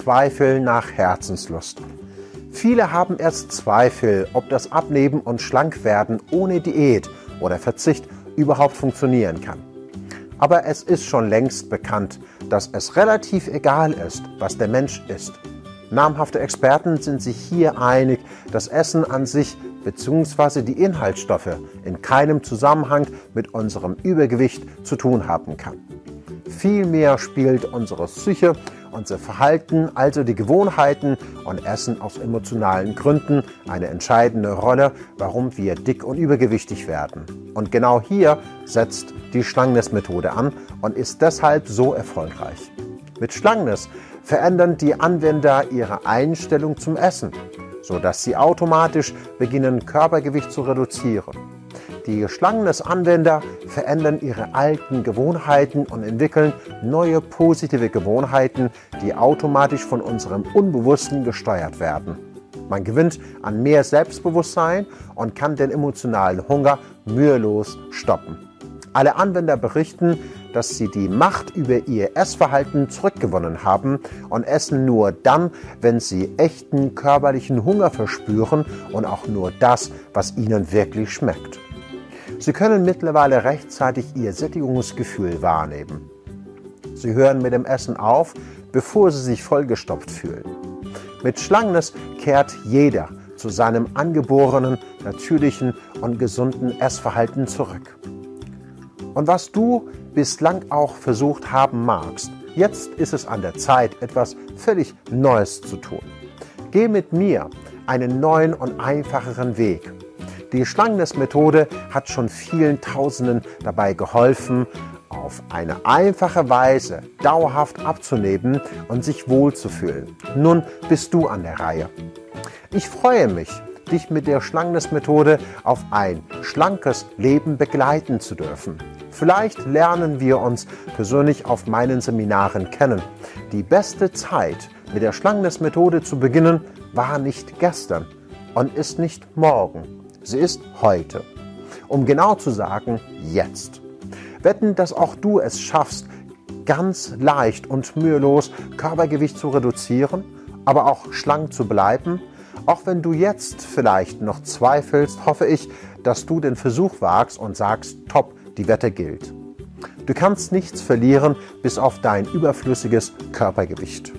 Zweifel nach Herzenslust. Viele haben erst Zweifel, ob das Abnehmen und Schlankwerden ohne Diät oder Verzicht überhaupt funktionieren kann. Aber es ist schon längst bekannt, dass es relativ egal ist, was der Mensch isst. Namhafte Experten sind sich hier einig, dass Essen an sich bzw. die Inhaltsstoffe in keinem Zusammenhang mit unserem Übergewicht zu tun haben kann. Vielmehr spielt unsere Psyche, unser Verhalten, also die Gewohnheiten und Essen aus emotionalen Gründen eine entscheidende Rolle, warum wir dick und übergewichtig werden. Und genau hier setzt die Schlangeness-Methode an und ist deshalb so erfolgreich. Mit Schlangeness verändern die Anwender ihre Einstellung zum Essen, sodass sie automatisch beginnen, Körpergewicht zu reduzieren. Die Schlangeness-Anwender verändern ihre alten Gewohnheiten und entwickeln neue positive Gewohnheiten, die automatisch von unserem Unbewussten gesteuert werden. Man gewinnt an mehr Selbstbewusstsein und kann den emotionalen Hunger mühelos stoppen. Alle Anwender berichten, dass sie die Macht über ihr Essverhalten zurückgewonnen haben und essen nur dann, wenn sie echten körperlichen Hunger verspüren und auch nur das, was ihnen wirklich schmeckt. Sie können mittlerweile rechtzeitig Ihr Sättigungsgefühl wahrnehmen. Sie hören mit dem Essen auf, bevor Sie sich vollgestopft fühlen. Mit Schlangeness kehrt jeder zu seinem angeborenen, natürlichen und gesunden Essverhalten zurück. Und was du bislang auch versucht haben magst, jetzt ist es an der Zeit, etwas völlig Neues zu tun. Geh mit mir einen neuen und einfacheren Weg die Schlangeness-Methode hat schon vielen Tausenden dabei geholfen, auf eine einfache Weise dauerhaft abzunehmen und sich wohlzufühlen. Nun bist du an der Reihe. Ich freue mich, dich mit der Schlangeness-Methode auf ein schlankes Leben begleiten zu dürfen. Vielleicht lernen wir uns persönlich auf meinen Seminaren kennen. Die beste Zeit, mit der Schlangeness-Methode zu beginnen, war nicht gestern und ist nicht morgen Sie ist heute. Um genau zu sagen, jetzt. Wetten, dass auch du es schaffst, ganz leicht und mühelos Körpergewicht zu reduzieren, aber auch schlank zu bleiben. Auch wenn du jetzt vielleicht noch zweifelst, hoffe ich, dass du den Versuch wagst und sagst, top, die Wette gilt. Du kannst nichts verlieren bis auf dein überflüssiges Körpergewicht.